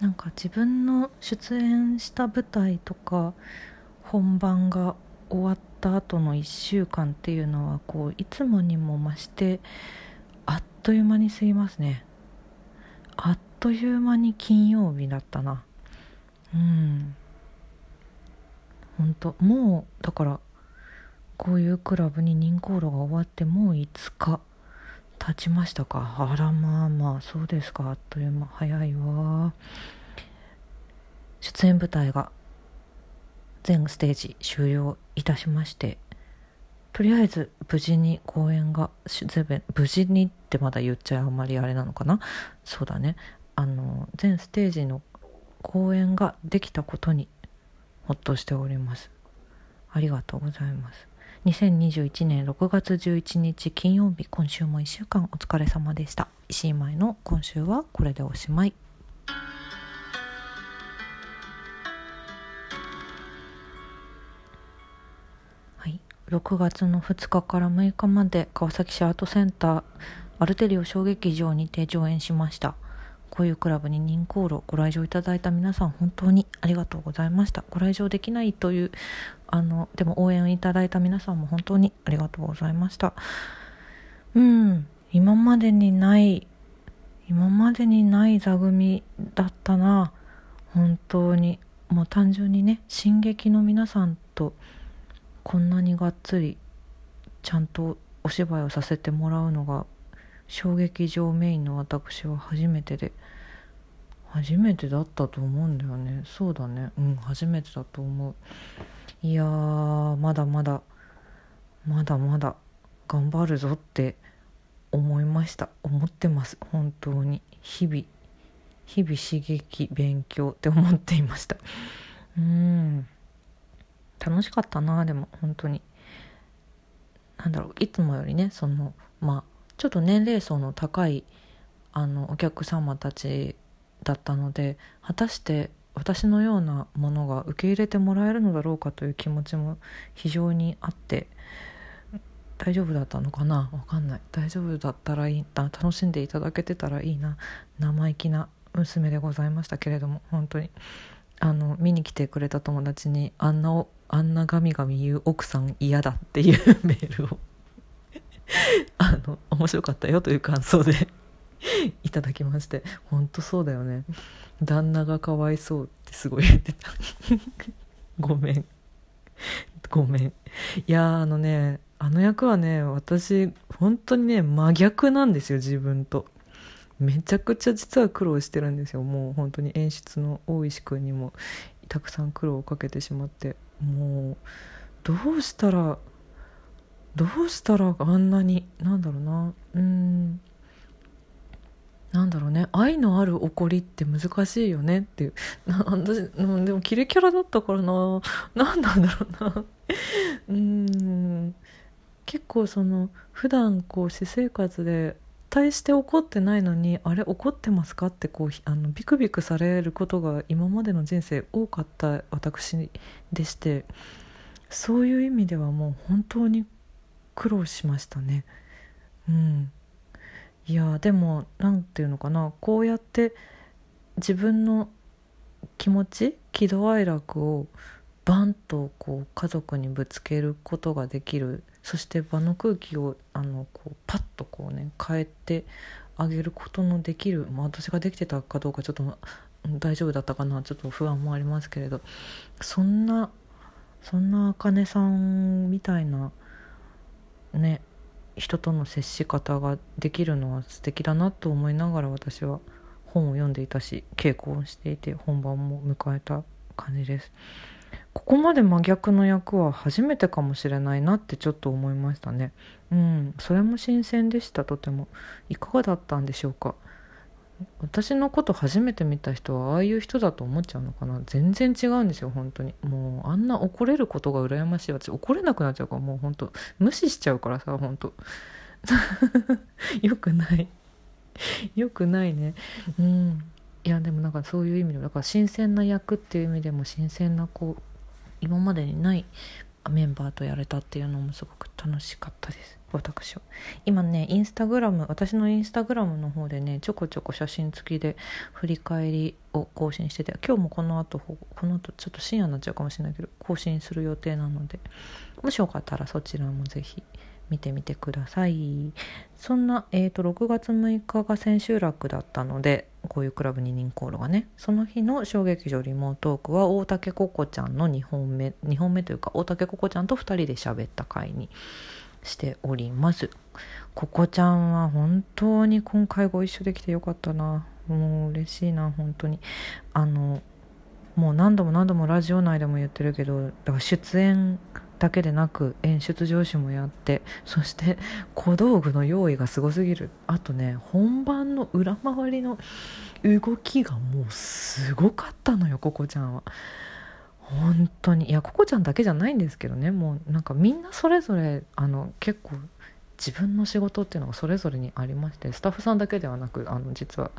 なんか自分の出演した舞台とか本番が終わった後の1週間っていうのはこういつもにも増してあっという間に過ぎますね。あっという間に金曜日だったな。うん。本当もうだからこういうクラブに任行路が終わってもう5日。経ちましたか？あらまあまあそうですか。あっという間早いわ。出演舞台が全ステージ終了いたしましてとりあえず無事に公演が全部無事にってまだ言っちゃあんまりあれなのかな？そうだね。あの全ステージの公演ができたことにほっとしております。ありがとうございます。2021年6月11日金曜日今週も1週間お疲れ様でした。石井舞の今週はこれでおしまい。はい。6月の2日から6日まで川崎市アートセンターアルテリオ小劇場にて上演しました。こういうクラブに任航路ご来場いただいた皆さん本当にありがとうございました。ご来場できないというあのでも応援いただいた皆さんも本当にありがとうございました。うん今までにない今までにない座組だったな。本当に。もう単純にね進撃の皆さんとこんなにがっつりちゃんとお芝居をさせてもらうのが小劇場メインの私は初めてで初めてだったと思うんだよね。そうだね。うん初めてだと思う。いやーまだまだまだまだ頑張るぞって思いました。思ってます。本当に。日々日々刺激勉強って思っていました。うん。楽しかったなでも。本当に。なんだろう。いつもよりねそのまあちょっと年齢層の高いあのお客様たちだったので果たして私のようなものが受け入れてもらえるのだろうかという気持ちも非常にあって大丈夫だったのかな？わかんない。大丈夫だったらいいな。楽しんでいただけてたらいいな。生意気な娘でございましたけれども本当に。あの見に来てくれた友達にあんなあんなガミガミ言う奥さん嫌だっていうメールを あの面白かったよという感想で いただきまして本当そうだよね。旦那がかわいそうってすごい言ってた。ごめん。ごめん。いやあのねあの役はね私本当にね真逆なんですよ自分と。めちゃくちゃ実は苦労してるんですよ。もう本当に演出の大石君にもたくさん苦労をかけてしまって。もうどうしたらどうしたらあんなになんだろうな。うん。なんだろうね。愛のある怒りって難しいよねっていう。私でもキレキャラだったからな。何なんだろうな。うん。結構その普段こう私生活で対して怒ってないのにあれ怒ってますかってこうあのビクビクされることが今までの人生多かった私でして。そういう意味ではもう本当に苦労しましたね。うん。いやでも何て言うのかな。こうやって自分の気持ち喜怒哀楽をバンとこう家族にぶつけることができる。そして場の空気をあのこうパッとこうね変えてあげることのできる、まあ、私ができてたかどうかちょっと大丈夫だったかな。ちょっと不安もありますけれど。そんなそんなあかねさんみたいなね人との接し方ができるのは素敵だなと思いながら私は本を読んでいたし稽古をしていて本番も迎えた感じです。ここまで真逆の役は初めてかもしれないなってちょっと思いましたね。うんそれも新鮮でした。とても。いかがだったんでしょうか？私のこと初めて見た人はああいう人だと思っちゃうのかな？全然違うんですよ本当に。もうあんな怒れることが羨ましい。私怒れなくなっちゃうからもう本当無視しちゃうからさ本当。よくない。よくないね。うん。いやでもなんかそういう意味でだから新鮮な役っていう意味でも新鮮なこう今までにないメンバーとやれたっていうのもすごく楽しかったです。私は。今ねインスタグラム私のインスタグラムの方でねちょこちょこ写真付きで振り返りを更新してて今日もこの後この後ちょっと深夜になっちゃうかもしれないけど更新する予定なのでもしよかったらそちらも是非見てみてください。そんな、えーと、6月6日が千秋楽だったのでこういうクラブ二人コールがね。その日の小劇場リモートークは大竹ココちゃんの2本目2本目というか大竹ココちゃんと2人で喋った回にしております。ココちゃんは本当に今回ご一緒できてよかったな。もう嬉しいな本当に。あのもう何度も何度もラジオ内でも言ってるけどだから出演だけでなく演出上司もやってそして小道具の用意がすごすぎる。あとね本番の裏回りの動きがもうすごかったのよココちゃんは。本当に。いやココちゃんだけじゃないんですけどね。もうなんかみんなそれぞれあの結構自分の仕事っていうのがそれぞれにありましてスタッフさんだけではなくあの実は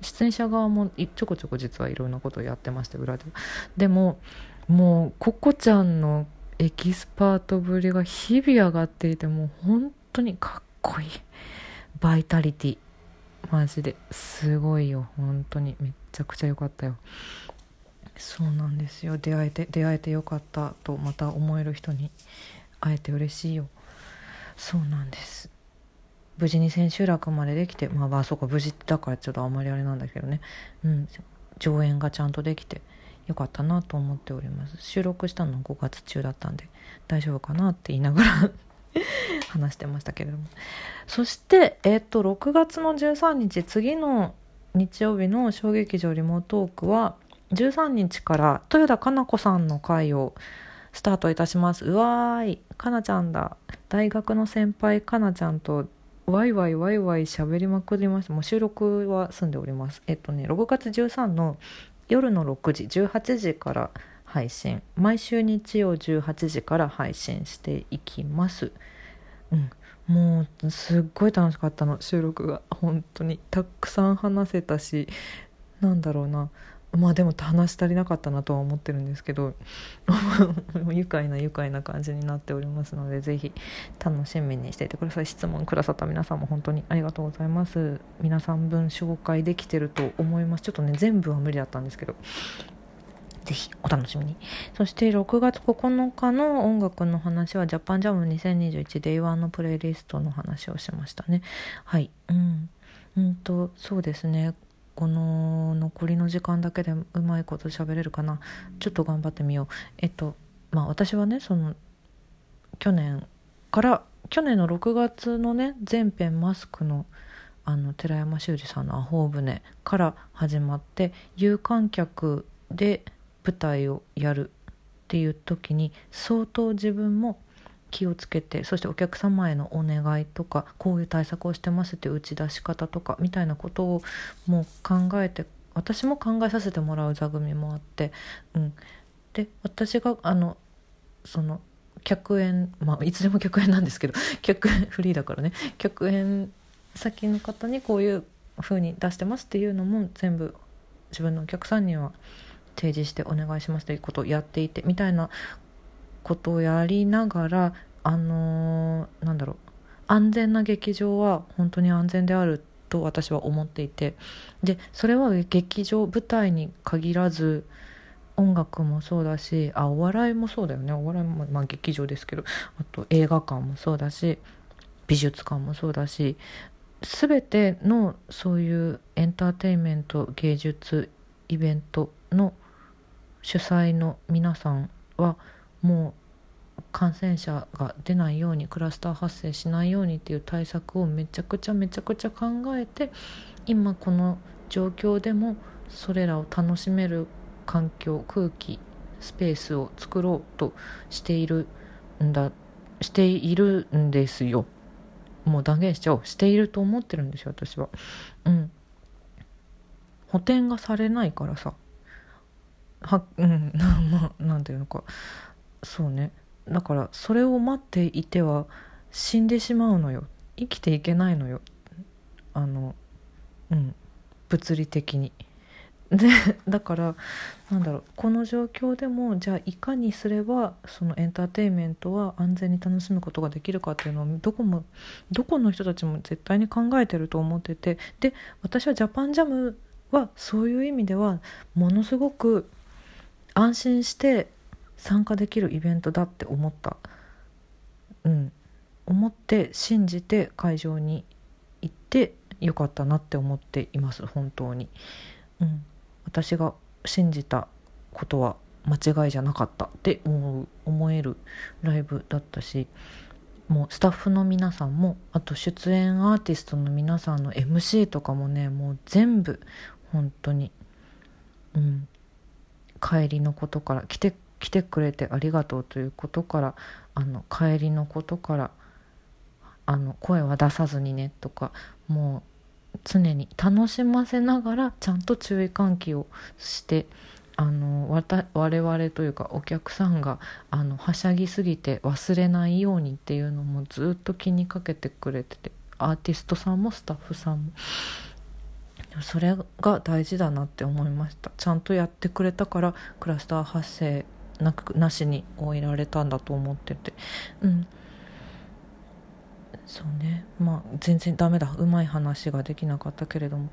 出演者側もちょこちょこ実はいろんなことをやってまして裏ででももうココちゃんのエキスパートぶりが日々上がっていてもう本当にかっこいいバイタリティマジですごいよ本当にめっちゃくちゃ良かったよ。そうなんですよ。出会えて出会えてよかったとまた思える人に会えて嬉しいよ。そうなんです。無事に千秋楽までできてまあまあそうか無事だからちょっとあんまりあれなんだけどね。うん。上演がちゃんとできて。よかったなと思っております。収録したの5月中だったんで大丈夫かなって言いながら 話してましたけれども。そしてえっ、と6月の13日次の日曜日の小劇場リモートークは13日から豊田かな子さんの会をスタートいたします。うわーい。かなちゃんだ。大学の先輩かなちゃんとワイワイワイワイ喋りまくりましたもう収録は済んでおります。えっとね6月13の夜の6時18時から配信。毎週日曜18時から配信していきます。うん。もうすっごい楽しかったの収録が。本当に。たくさん話せたしなんだろうな。まあでも話し足りなかったなとは思ってるんですけど 愉快な愉快な感じになっておりますのでぜひ楽しみにしていてください。質問くださった皆さんも本当にありがとうございます。皆さん分紹介できてると思います。ちょっとね全部は無理だったんですけどぜひお楽しみに。そして6月9日の音楽の話はジャパンジャム 2021Day1 のプレイリストの話をしましたね。はい。うん。うんとそうですね。この残りの時間だけでうまいこと喋れるかな。ちょっと頑張ってみよう。えっとまあ私はねその去年から去年の6月のね全編マスクのあの寺山修司さんの「アホー船」から始まって有観客で舞台をやるっていう時に相当自分も気をつけてそしてお客様へのお願いとかこういう対策をしてますっていう打ち出し方とかみたいなことをもう考えて私も考えさせてもらう座組もあって、うん、で私があのその客演まあいつでも客演なんですけど 客演フリーだからね。客演先の方にこういう風に出してますっていうのも全部自分のお客さんには提示してお願いしますということをやっていてみたいなことをやりながらあのー、なんだろう。安全な劇場は本当に安全であると私は思っていて。でそれは劇場舞台に限らず音楽もそうだしあお笑いもそうだよね。お笑いも、まあ、劇場ですけどあと映画館もそうだし美術館もそうだし全てのそういうエンターテインメント芸術イベントの主催の皆さんはもう感染者が出ないようにクラスター発生しないようにっていう対策をめちゃくちゃめちゃくちゃ考えて今この状況でもそれらを楽しめる環境空気スペースを作ろうとしているんだしているんですよ。もう断言しちゃおうしていると思ってるんですよ私は。うん。補填がされないからさ。はうん。まあなんていうのか。そうね。だからそれを待っていては死んでしまうのよ。生きていけないのよ。あのうん。物理的に。でだからなんだろう。この状況でもじゃあいかにすればそのエンターテインメントは安全に楽しむことができるかっていうのをどこもどこの人たちも絶対に考えてると思ってて。で私はジャパンジャムはそういう意味ではものすごく安心して参加できるイベントだって思った。うん思って信じて会場に行ってよかったなって思っています本当に。うん私が信じたことは間違いじゃなかったって思う思えるライブだったしもうスタッフの皆さんもあと出演アーティストの皆さんの MC とかもねもう全部本当にうん帰りのことから来て来てくれてありがとうということからあの帰りのことからあの声は出さずにねとかもう常に楽しませながらちゃんと注意喚起をしてあの我々というかお客さんがあのはしゃぎすぎて忘れないようにっていうのもずっと気にかけてくれててアーティストさんもスタッフさんも。それが大事だなって思いました。ちゃんとやってくれたからクラスター発生なくなしに終えられたんだと思ってて。うん。そうね。まあ全然ダメだ。うまい話ができなかったけれども。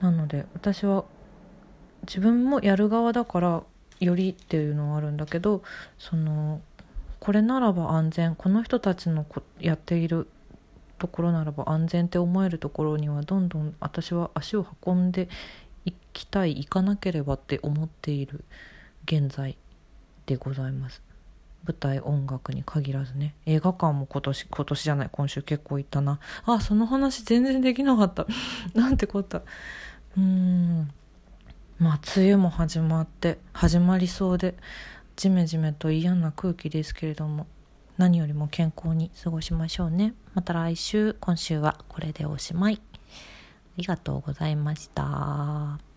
なので私は自分もやる側だからよりっていうのはあるんだけどそのこれならば安全。この人たちのこやっているところならば安全って思えるところにはどんどん私は足を運んでいきたい行かなければって思っている現在。でございます。舞台音楽に限らずね。映画館も今年今年じゃない。今週結構行ったな。あその話全然できなかった。なんてこった。うーん。まあ梅雨も始まって始まりそうでジメジメと嫌な空気ですけれども何よりも健康に過ごしましょうね。また来週。今週はこれでおしまい。ありがとうございました。